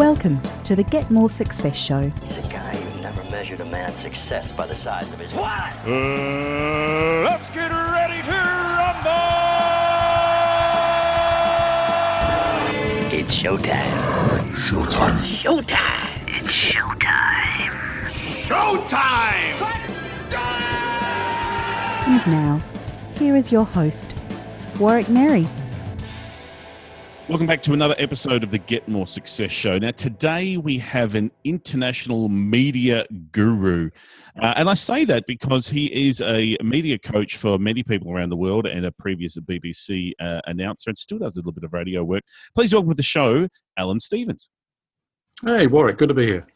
Welcome to the Get More Success Show. He's a guy who never measured a man's success by the size of his what? Uh, let's get ready to rumble! It's showtime. Showtime. Showtime. It's showtime. Showtime! And now, here is your host, Warwick Merry. Welcome back to another episode of the Get More Success Show. Now, today we have an international media guru. Uh, and I say that because he is a media coach for many people around the world and a previous BBC uh, announcer and still does a little bit of radio work. Please welcome to the show, Alan Stevens. Hey, Warwick, good to be here.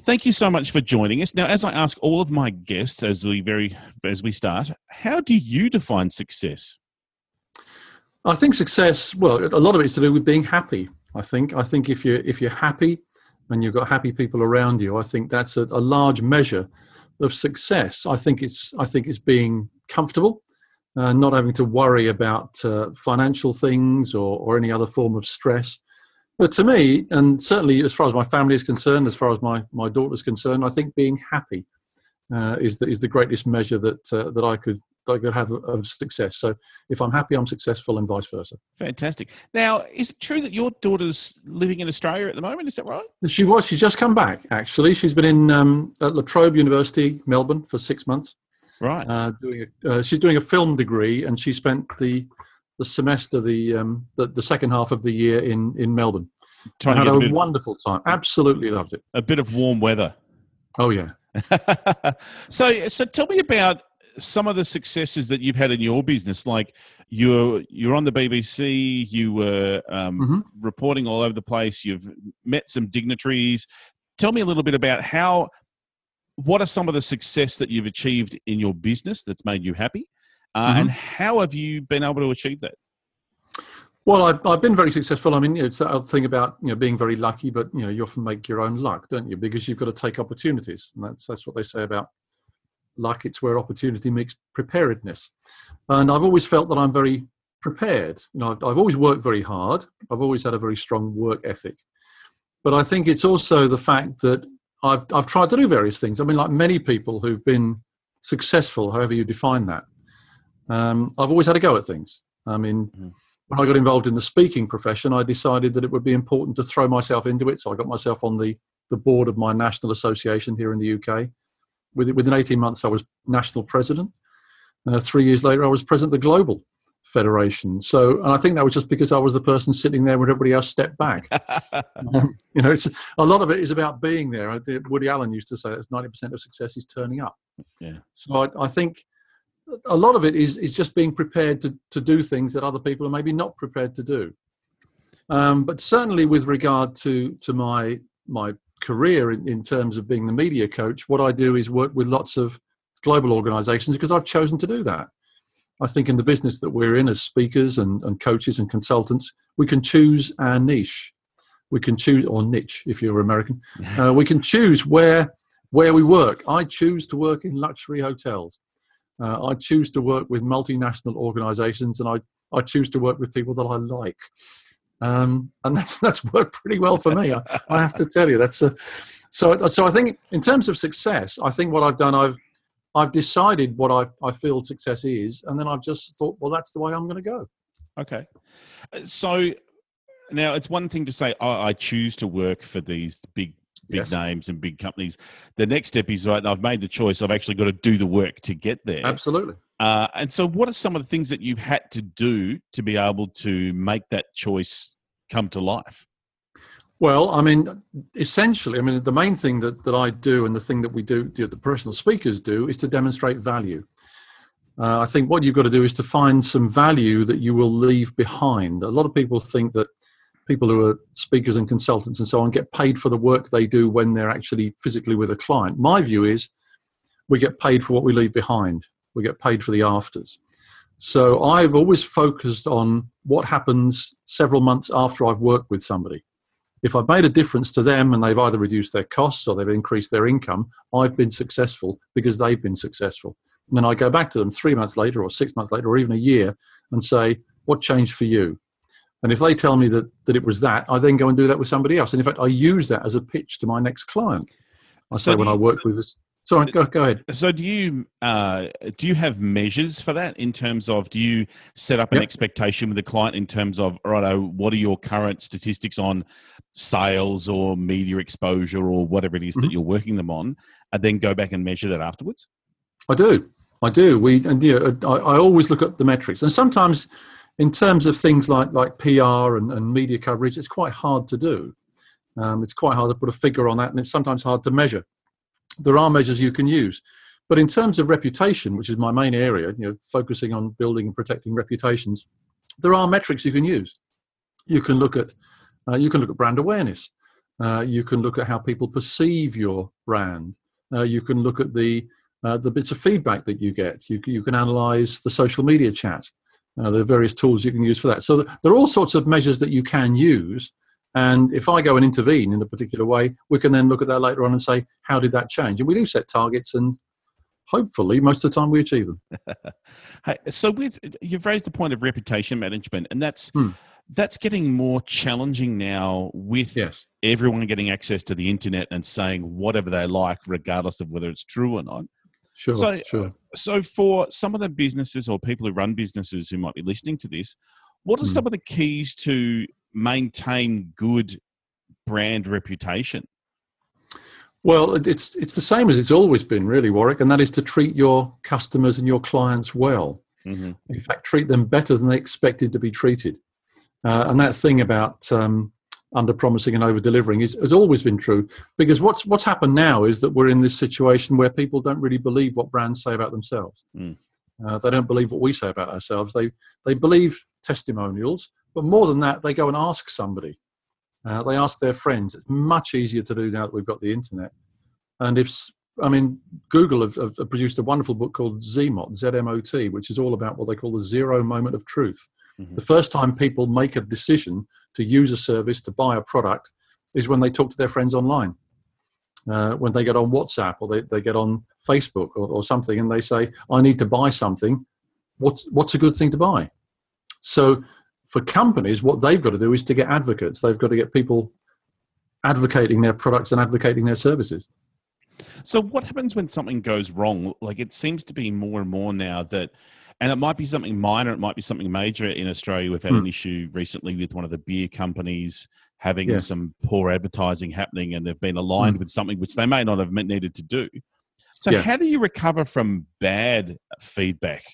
Thank you so much for joining us. Now, as I ask all of my guests as we very as we start, how do you define success? I think success. Well, a lot of it is to do with being happy. I think. I think if you're if you're happy and you've got happy people around you, I think that's a, a large measure of success. I think it's I think it's being comfortable, uh, not having to worry about uh, financial things or or any other form of stress. But to me, and certainly as far as my family is concerned, as far as my my daughter's concerned, I think being happy uh, is the, is the greatest measure that uh, that I could I could have of success. So if I'm happy, I'm successful, and vice versa. Fantastic. Now, is it true that your daughter's living in Australia at the moment? Is that right? She was. She's just come back. Actually, she's been in um, at La Trobe University, Melbourne, for six months. Right. Uh, doing a, uh, she's doing a film degree, and she spent the the semester, the um, the, the second half of the year in in Melbourne. Trying had a, a, wonderful time. Absolutely loved it. a bit of warm weather. Oh yeah. so, so tell me about some of the successes that you've had in your business. Like you're you're on the BBC, you were um, Mhm. reporting all over the place. You've met some dignitaries. Tell me a little bit about how. What are some of the success that you've achieved in your business that's made you happy, uh, Mhm. and how have you been able to achieve that? Well, I've, I've been very successful. I mean, you know, it's thing about you know being very lucky, but you know you often make your own luck, don't you? Because you've got to take opportunities, and that's that's what they say about luck. It's where opportunity meets preparedness, and I've always felt that I'm very prepared. You know, I've, I've always worked very hard. I've always had a very strong work ethic, but I think it's also the fact that I've I've tried to do various things. I mean, like many people who've been successful, however you define that, um, I've always had a go at things. I mean. Mhm. When I got involved in the speaking profession, I decided that it would be important to throw myself into it. So I got myself on the, the board of my national association here in the UK. Within, within 18 months, I was national president. Uh, three years later, I was president of the global federation. So, and I think that was just because I was the person sitting there when everybody else stepped back. Um, you know, it's a lot of it is about being there. Woody Allen used to say that's 90% of success is turning up. Yeah. So I, I think a lot of it is is just being prepared to to do things that other people are maybe not prepared to do. Um, but certainly with regard to to my my career in, in terms of being the media coach, what I do is work with lots of global organizations because I've chosen to do that. I think in the business that we're in as speakers and, and coaches and consultants, we can choose our niche. We can choose or niche if you're American. Uh, we can choose where where we work. I choose to work in luxury hotels. Uh, I choose to work with multinational organizations and I, I choose to work with people that I like. Um, and that's that's worked pretty well for me. I, I have to tell you that's a, so so I think in terms of success, I think what I've done I've I've decided what I, I feel success is, and then I've just thought, well, that's the way I'm going to go. Okay. So now it's one thing to say, oh, I choose to work for these big, big Yes. names and big companies. The next step is right. I've made the choice. I've actually got to do the work to get there. Absolutely. Uh, and so, what are some of the things that you've had to do to be able to make that choice come to life? Well, I mean, essentially, I mean, the main thing that, that I do and the thing that we do, the professional speakers do, is to demonstrate value. Uh, I think what you've got to do is to find some value that you will leave behind. A lot of people think that people who are speakers and consultants and so on get paid for the work they do when they're actually physically with a client. My view is we get paid for what we leave behind, we get paid for the afters. So I've always focused on what happens several months after I've worked with somebody. If I've made a difference to them and they've either reduced their costs or they've increased their income, I've been successful because they've been successful. And then I go back to them three months later or six months later or even a year and say, What changed for you? And if they tell me that, that it was that, I then go and do that with somebody else. And in fact, I use that as a pitch to my next client. I So say when do I you- work with this. Sorry, go, go ahead. So do you uh, do you have measures for that in terms of do you set up an Yep. expectation with the client in terms of righto what are your current statistics on sales or media exposure or whatever it is that Mhm. you're working them on and then go back and measure that afterwards? I do. I do. We and you know, I, I always look at the metrics, and sometimes, in terms of things like like PR and, and media coverage, it's quite hard to do. Um, it's quite hard to put a figure on that, and it's sometimes hard to measure. There are measures you can use, but in terms of reputation, which is my main area, you know, focusing on building and protecting reputations, there are metrics you can use. You can look at uh, you can look at brand awareness. Uh, you can look at how people perceive your brand. Uh, you can look at the uh, the bits of feedback that you get. You, you can analyze the social media chat. Uh, there are various tools you can use for that. So th- there are all sorts of measures that you can use. And if I go and intervene in a particular way, we can then look at that later on and say, how did that change? And we do set targets, and hopefully, most of the time, we achieve them. Hey, so with you've raised the point of reputation management, and that's Hmm. that's getting more challenging now with Yes. everyone getting access to the internet and saying whatever they like, regardless of whether it's true or not. Sure. So- sure. So, for some of the businesses or people who run businesses who might be listening to this, what are Hmm. some of the keys to maintain good brand reputation? Well, it's it's the same as it's always been, really, Warwick, and that is to treat your customers and your clients well. Mm-hmm. in fact, treat them better than they expected to be treated. Uh, and that thing about um, under promising and over delivering is, has always been true because what's, what's happened now is that we're in this situation where people don't really believe what brands say about themselves. Mm. Uh, they don't believe what we say about ourselves. They, they believe testimonials, but more than that, they go and ask somebody. Uh, they ask their friends. It's much easier to do now that we've got the internet. And if, I mean, Google have, have produced a wonderful book called ZMOT, Z-M-O-T, which is all about what they call the zero moment of truth. Mhm. The first time people make a decision to use a service, to buy a product, is when they talk to their friends online. Uh, when they get on WhatsApp or they, they get on Facebook or, or something and they say, I need to buy something, what's, what's a good thing to buy? So for companies, what they've got to do is to get advocates. They've got to get people advocating their products and advocating their services. So, what happens when something goes wrong? Like, it seems to be more and more now that, and it might be something minor, it might be something major. In Australia, we've had an Hmm. issue recently with one of the beer companies having Yes. some poor advertising happening, and they've been aligned Hmm. with something which they may not have needed to do. So, Yeah. how do you recover from bad feedback?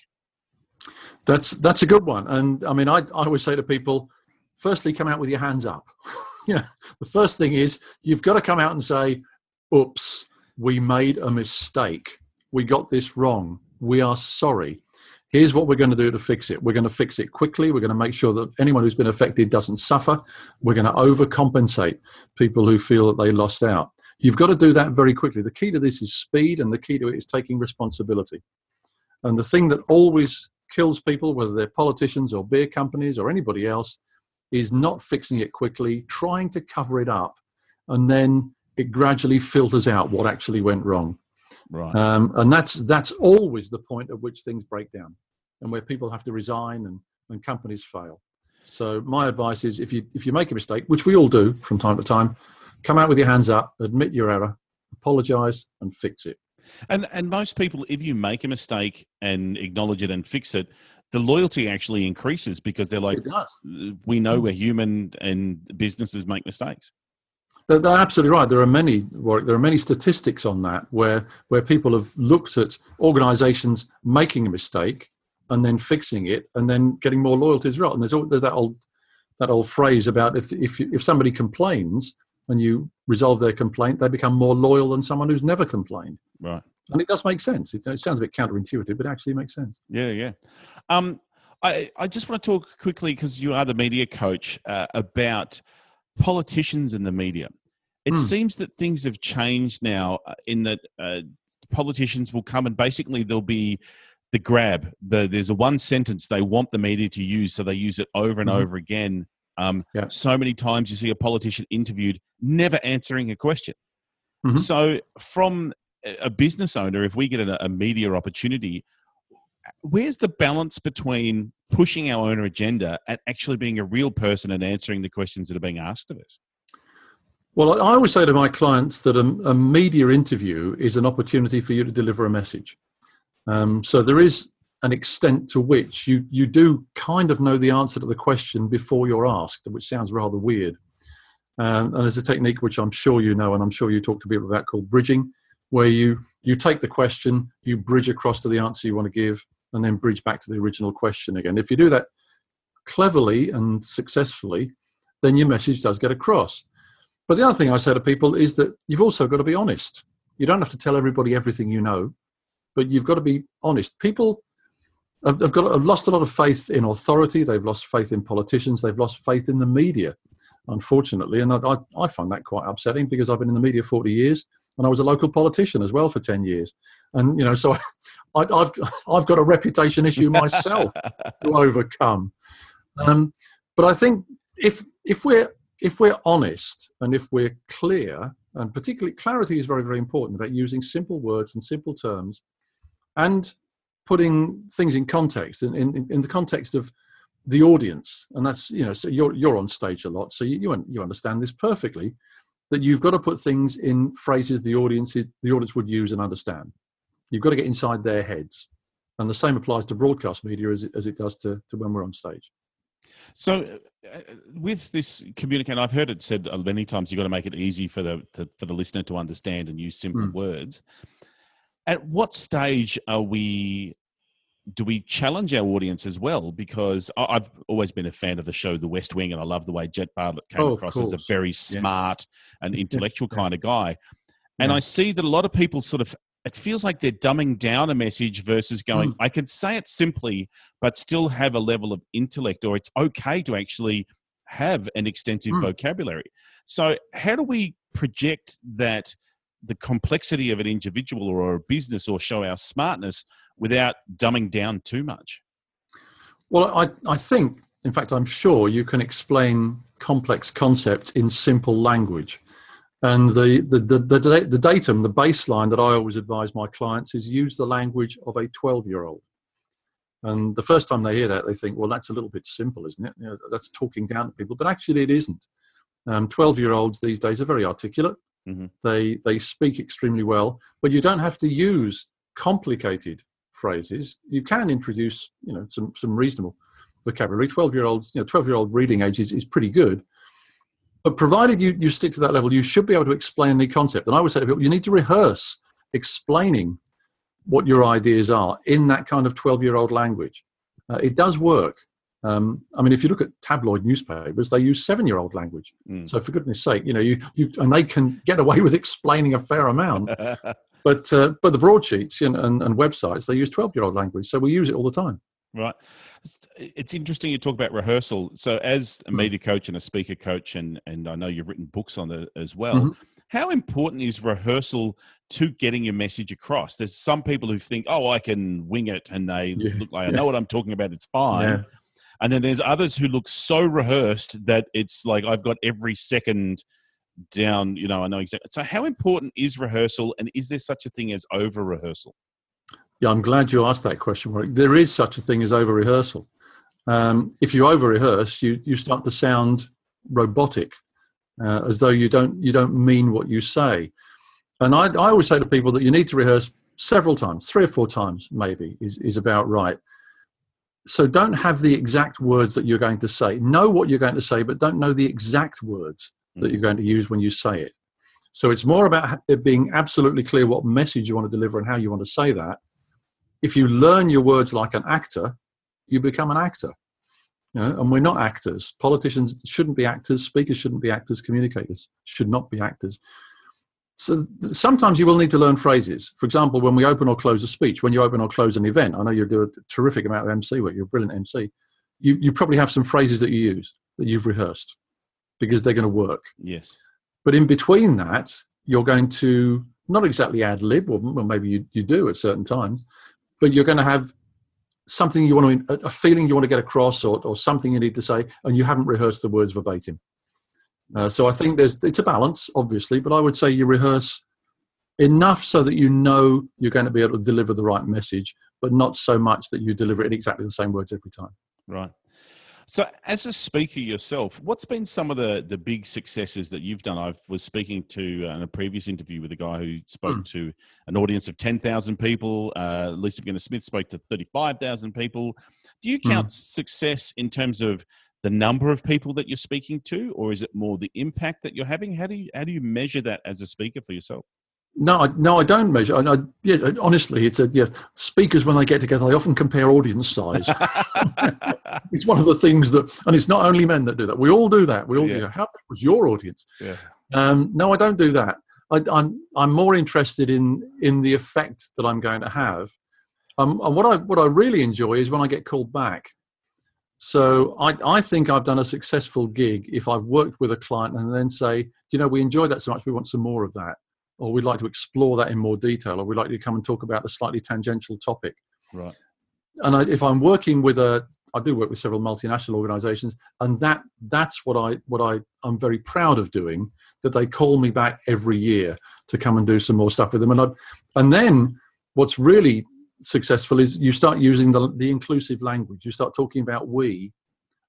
That's that's a good one. And I mean, I, I always say to people, firstly, come out with your hands up. yeah, the first thing is you've got to come out and say, "Oops, we made a mistake. We got this wrong. We are sorry. Here's what we're going to do to fix it. We're going to fix it quickly. We're going to make sure that anyone who's been affected doesn't suffer. We're going to overcompensate people who feel that they lost out. You've got to do that very quickly. The key to this is speed, and the key to it is taking responsibility. And the thing that always kills people, whether they're politicians or beer companies or anybody else, is not fixing it quickly, trying to cover it up, and then it gradually filters out what actually went wrong. Right. Um, and that's that's always the point at which things break down, and where people have to resign and, and companies fail. So my advice is, if you if you make a mistake, which we all do from time to time, come out with your hands up, admit your error, apologize, and fix it. And and most people, if you make a mistake and acknowledge it and fix it, the loyalty actually increases because they're like, we know we're human and businesses make mistakes. They're, they're absolutely right. There are many, Warwick, there are many statistics on that where where people have looked at organisations making a mistake and then fixing it and then getting more loyalty as well. And there's, al- there's that old that old phrase about if if if somebody complains and you resolve their complaint, they become more loyal than someone who's never complained. Right. And it does make sense. It, it sounds a bit counterintuitive, but it actually makes sense. Yeah, yeah. Um, I, I just want to talk quickly because you are the media coach uh, about politicians and the media. It Hmm. seems that things have changed now uh, in that uh, politicians will come and basically there'll be the grab. The, there's a one sentence they want the media to use, so they use it over and Mhm. over again. Um, Yeah. So many times you see a politician interviewed never answering a question. Mhm. So, from a a business owner, if we get a, a media opportunity, where's the balance between pushing our own agenda and actually being a real person and answering the questions that are being asked of us? Well, I always say to my clients that a, a media interview is an opportunity for you to deliver a message. Um, so there is an extent to which you, you do kind of know the answer to the question before you're asked, which sounds rather weird. Um, and there's a technique which I'm sure you know, and I'm sure you talk to people about called bridging, where you you take the question, you bridge across to the answer you want to give, and then bridge back to the original question again. If you do that cleverly and successfully, then your message does get across. But the other thing I say to people is that you've also got to be honest. You don't have to tell everybody everything you know, but you've got to be honest. People have, have got have lost a lot of faith in authority. They've lost faith in politicians. They've lost faith in the media, unfortunately. And I, I find that quite upsetting because I've been in the media 40 years and I was a local politician as well for 10 years. And, you know, so I, have I've got a reputation issue myself to overcome. Um, but I think if, if we're if we're honest and if we're clear, and particularly clarity is very, very important about using simple words and simple terms and putting things in context, in, in, in the context of the audience. And that's, you know, so you're, you're on stage a lot, so you, you, you understand this perfectly that you've got to put things in phrases the audience, the audience would use and understand. You've got to get inside their heads. And the same applies to broadcast media as it, as it does to, to when we're on stage. So, uh, with this communication, I've heard it said uh, many times. You've got to make it easy for the to, for the listener to understand and use simple mm. words. At what stage are we? Do we challenge our audience as well? Because I've always been a fan of the show The West Wing, and I love the way Jed Bartlet came oh, across as a very smart yeah. and intellectual kind of guy. And yeah. I see that a lot of people sort of it feels like they're dumbing down a message versus going, mm. I can say it simply, but still have a level of intellect, or it's okay to actually have an extensive mm. vocabulary. So, how do we project that the complexity of an individual or a business or show our smartness without dumbing down too much? Well, I, I think, in fact, I'm sure you can explain complex concepts in simple language. And the, the, the, the, the datum, the baseline that I always advise my clients is use the language of a 12 year old. And the first time they hear that, they think, well, that's a little bit simple, isn't it? You know, that's talking down to people. But actually, it isn't. 12 um, year olds these days are very articulate. Mm-hmm. They, they speak extremely well, but you don't have to use complicated phrases. You can introduce you know, some, some reasonable vocabulary. 12 year olds, you know, 12 year old reading age is, is pretty good. But provided you, you stick to that level, you should be able to explain the concept. And I would say to people, you need to rehearse explaining what your ideas are in that kind of 12 year old language. Uh, it does work. Um, I mean, if you look at tabloid newspapers, they use seven year old language. Mm. So, for goodness sake, you know, you, you, and they can get away with explaining a fair amount. but, uh, but the broadsheets and, and, and websites, they use 12 year old language. So, we use it all the time. Right. It's interesting you talk about rehearsal. So, as a mm-hmm. media coach and a speaker coach, and, and I know you've written books on it as well, mm-hmm. how important is rehearsal to getting your message across? There's some people who think, oh, I can wing it and they yeah. look like I know what I'm talking about, it's fine. Yeah. And then there's others who look so rehearsed that it's like I've got every second down, you know, I know exactly. So, how important is rehearsal, and is there such a thing as over rehearsal? Yeah, I'm glad you asked that question, Warwick. There is such a thing as over rehearsal. Um, if you over rehearse, you, you start to sound robotic, uh, as though you don't, you don't mean what you say. And I, I always say to people that you need to rehearse several times, three or four times maybe, is, is about right. So don't have the exact words that you're going to say. Know what you're going to say, but don't know the exact words that you're mm-hmm. going to use when you say it. So it's more about it being absolutely clear what message you want to deliver and how you want to say that, if you learn your words like an actor, you become an actor. You know, and we're not actors. Politicians shouldn't be actors. Speakers shouldn't be actors. Communicators should not be actors. So sometimes you will need to learn phrases. For example, when we open or close a speech, when you open or close an event, I know you do a terrific amount of MC work. You're a brilliant MC. You, you probably have some phrases that you use that you've rehearsed because they're going to work. Yes. But in between that, you're going to not exactly ad lib, or maybe you, you do at certain times, but you're going to have something you want to, a feeling you want to get across, or, or something you need to say, and you haven't rehearsed the words verbatim. Uh, so I think there's it's a balance, obviously, but I would say you rehearse enough so that you know you're going to be able to deliver the right message, but not so much that you deliver it in exactly the same words every time. Right. So, as a speaker yourself, what's been some of the the big successes that you've done? I was speaking to uh, in a previous interview with a guy who spoke Mm. to an audience of ten thousand people. Uh, Lisa McGinnis Smith spoke to thirty five thousand people. Do you Mm. count success in terms of the number of people that you're speaking to, or is it more the impact that you're having? How do you how do you measure that as a speaker for yourself? No, I, no, I don't measure. I, I, yeah, honestly, it's a yeah. Speakers when they get together, they often compare audience size. it's one of the things that, and it's not only men that do that. We all do that. We all Yeah. do. How big was your audience? Yeah. Um, no, I don't do that. I, I'm I'm more interested in in the effect that I'm going to have. Um, and what I what I really enjoy is when I get called back. So I, I think I've done a successful gig if I've worked with a client and then say, you know, we enjoyed that so much, we want some more of that, or we'd like to explore that in more detail, or we'd like you to come and talk about a slightly tangential topic Right. and I, if I'm working with a, I do work with several multinational organisations, and that that's what I what I I'm very proud of doing. That they call me back every year to come and do some more stuff with them, and I, and then what's really successful is you start using the the inclusive language. You start talking about we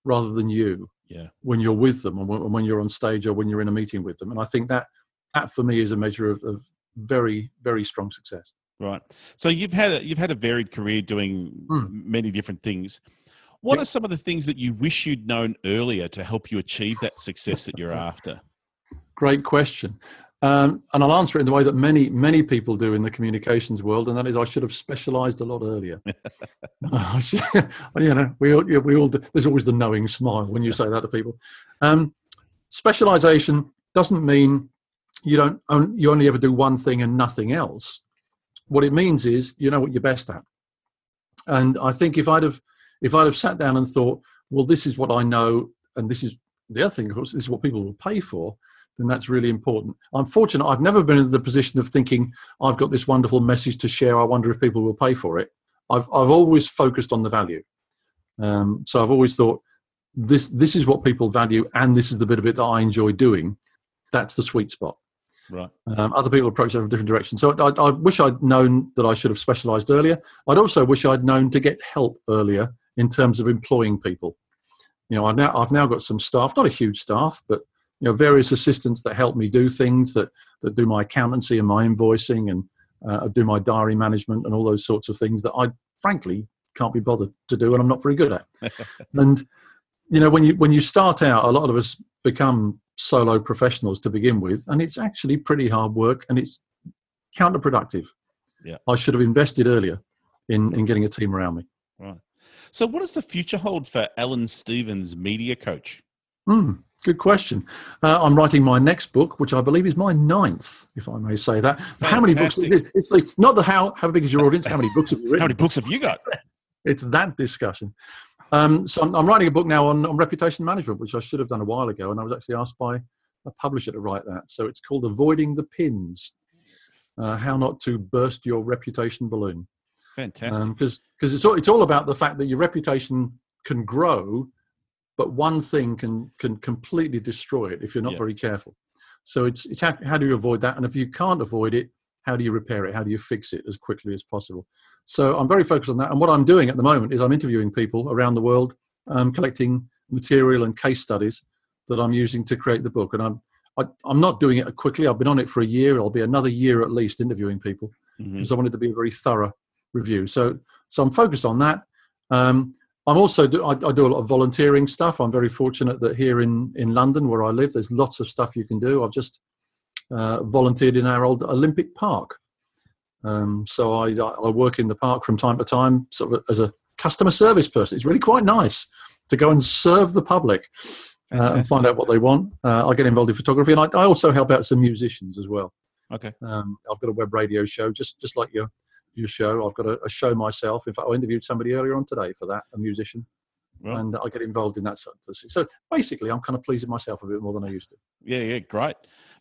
rather than you Yeah. when you're with them, and when, when you're on stage or when you're in a meeting with them. And I think that that for me is a measure of, of very very strong success. Right. So you've had a, you've had a varied career doing Mm. many different things. What Yep. are some of the things that you wish you'd known earlier to help you achieve that success that you're after? Great question. Um, and I'll answer it in the way that many, many people do in the communications world, and that is I should have specialized a lot earlier. Should- you know, we all, we all do, there's always the knowing smile when you say that to people. Um, specialization doesn't mean you don't on- you only ever do one thing and nothing else. What it means is you know what you're best at. And I think if I'd have if I'd have sat down and thought, well, this is what I know, and this is the other thing, of course, this is what people will pay for, then that's really important. I'm fortunate I've never been in the position of thinking I've got this wonderful message to share. I wonder if people will pay for it. I've I've always focused on the value. Um, so I've always thought this this is what people value, and this is the bit of it that I enjoy doing. That's the sweet spot. Right. Um, other people approach it from different directions. So I, I wish I'd known that I should have specialised earlier. I'd also wish I'd known to get help earlier in terms of employing people. You know, I've now I've now got some staff, not a huge staff, but you know, various assistants that help me do things that that do my accountancy and my invoicing and uh, do my diary management and all those sorts of things that I frankly can't be bothered to do and I'm not very good at. and you know, when you when you start out, a lot of us become solo professionals to begin with, and it's actually pretty hard work and it's counterproductive. Yeah. I should have invested earlier in, in getting a team around me. Right. So what does the future hold for Alan Stevens, media coach? Hmm, good question. Uh, I'm writing my next book, which I believe is my ninth, if I may say that. How many books? Fantastic. It's the, not the how. How big is your audience? How many books have you How many books have you got? It's that discussion. Um, so I'm, I'm writing a book now on, on reputation management, which I should have done a while ago, and I was actually asked by a publisher to write that. So it's called Avoiding the Pins: uh, How Not to Burst Your Reputation Balloon. Fantastic. because because it's all, it's all about the fact that your reputation can grow, but one thing can can completely destroy it if you're not Yeah. very careful. So it's it's how, how do you avoid that, and if you can't avoid it, how do you repair it? How do you fix it as quickly as possible? So I'm very focused on that, and what I'm doing at the moment is I'm interviewing people around the world, um, collecting material and case studies that I'm using to create the book, and I'm I, I'm not doing it quickly. I've been on it for a year. It'll be another year at least interviewing people Mhm. because I wanted to be a very thorough review. So, so I'm focused on that. Um, I'm also do, I, I do a lot of volunteering stuff. I'm very fortunate that here in in London, where I live, there's lots of stuff you can do. I've just uh, volunteered in our old Olympic Park. Um, so I, I work in the park from time to time, sort of as a customer service person. It's really quite nice to go and serve the public uh, and find out what they want. Uh, I get involved in photography, and I, I also help out some musicians as well. Okay. Um, I've got a web radio show, just just like your your show. I've got a, a show myself. In fact, I interviewed somebody earlier on today for that, a musician, Right. and I get involved in that sort of thing. So basically, I'm kind of pleasing myself a bit more than I used to. Yeah, yeah, great,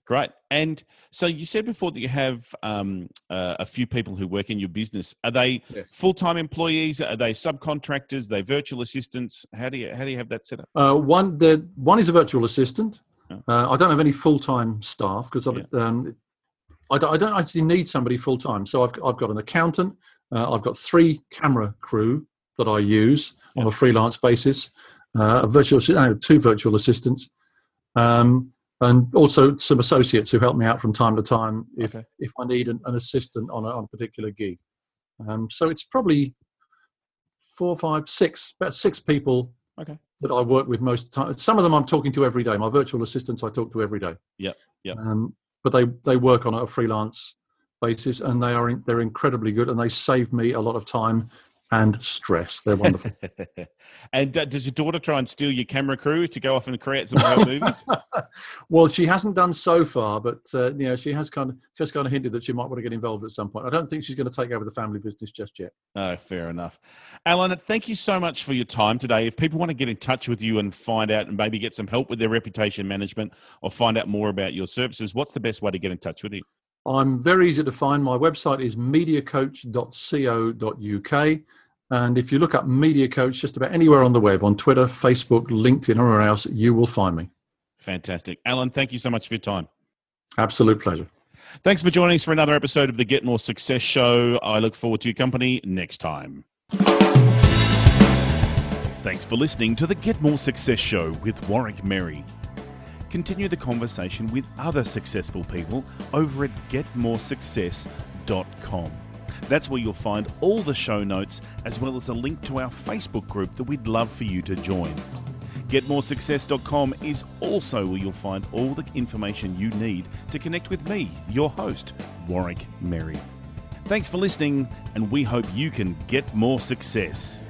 great. And so you said before that you have um, uh, a few people who work in your business. Are they Yes. full-time employees? Are they subcontractors? Are they virtual assistants? How do you how do you have that set up? Uh, one the one is a virtual assistant. Uh, I don't have any full time staff because um, I, don't, I don't actually need somebody full time. So I've I've got an accountant. Uh, I've got three camera crew, that I use on a freelance basis, uh, a virtual uh, two virtual assistants, um, and also some associates who help me out from time to time if Okay. if I need an, an assistant on a, on a particular gig. Um, so it's probably four, five, six, about six people Okay. that I work with most time. Some of them I'm talking to every day. My virtual assistants I talk to every day. Yep, yep. Um, but they they work on a freelance basis, and they are in, they're incredibly good, and they save me a lot of time and stress. They're wonderful. and uh, does your daughter try and steal your camera crew to go off and create some real movies? well, she hasn't done so far, but uh, you know she has kind of just kind of hinted that she might want to get involved at some point. I don't think she's going to take over the family business just yet. Oh, fair enough. Alan, thank you so much for your time today. If people want to get in touch with you and find out and maybe get some help with their reputation management or find out more about your services, what's the best way to get in touch with you? I'm very easy to find. My website is mediacoach.co.uk. And if you look up Media Coach just about anywhere on the web, on Twitter, Facebook, LinkedIn, or anywhere else, you will find me. Fantastic. Alan, thank you so much for your time. Absolute pleasure. Thanks for joining us for another episode of the Get More Success Show. I look forward to your company next time. Thanks for listening to the Get More Success Show with Warwick Merry. Continue the conversation with other successful people over at getmoresuccess.com. That's where you'll find all the show notes as well as a link to our Facebook group that we'd love for you to join. GetMoreSuccess.com is also where you'll find all the information you need to connect with me, your host, Warwick Merry. Thanks for listening, and we hope you can get more success.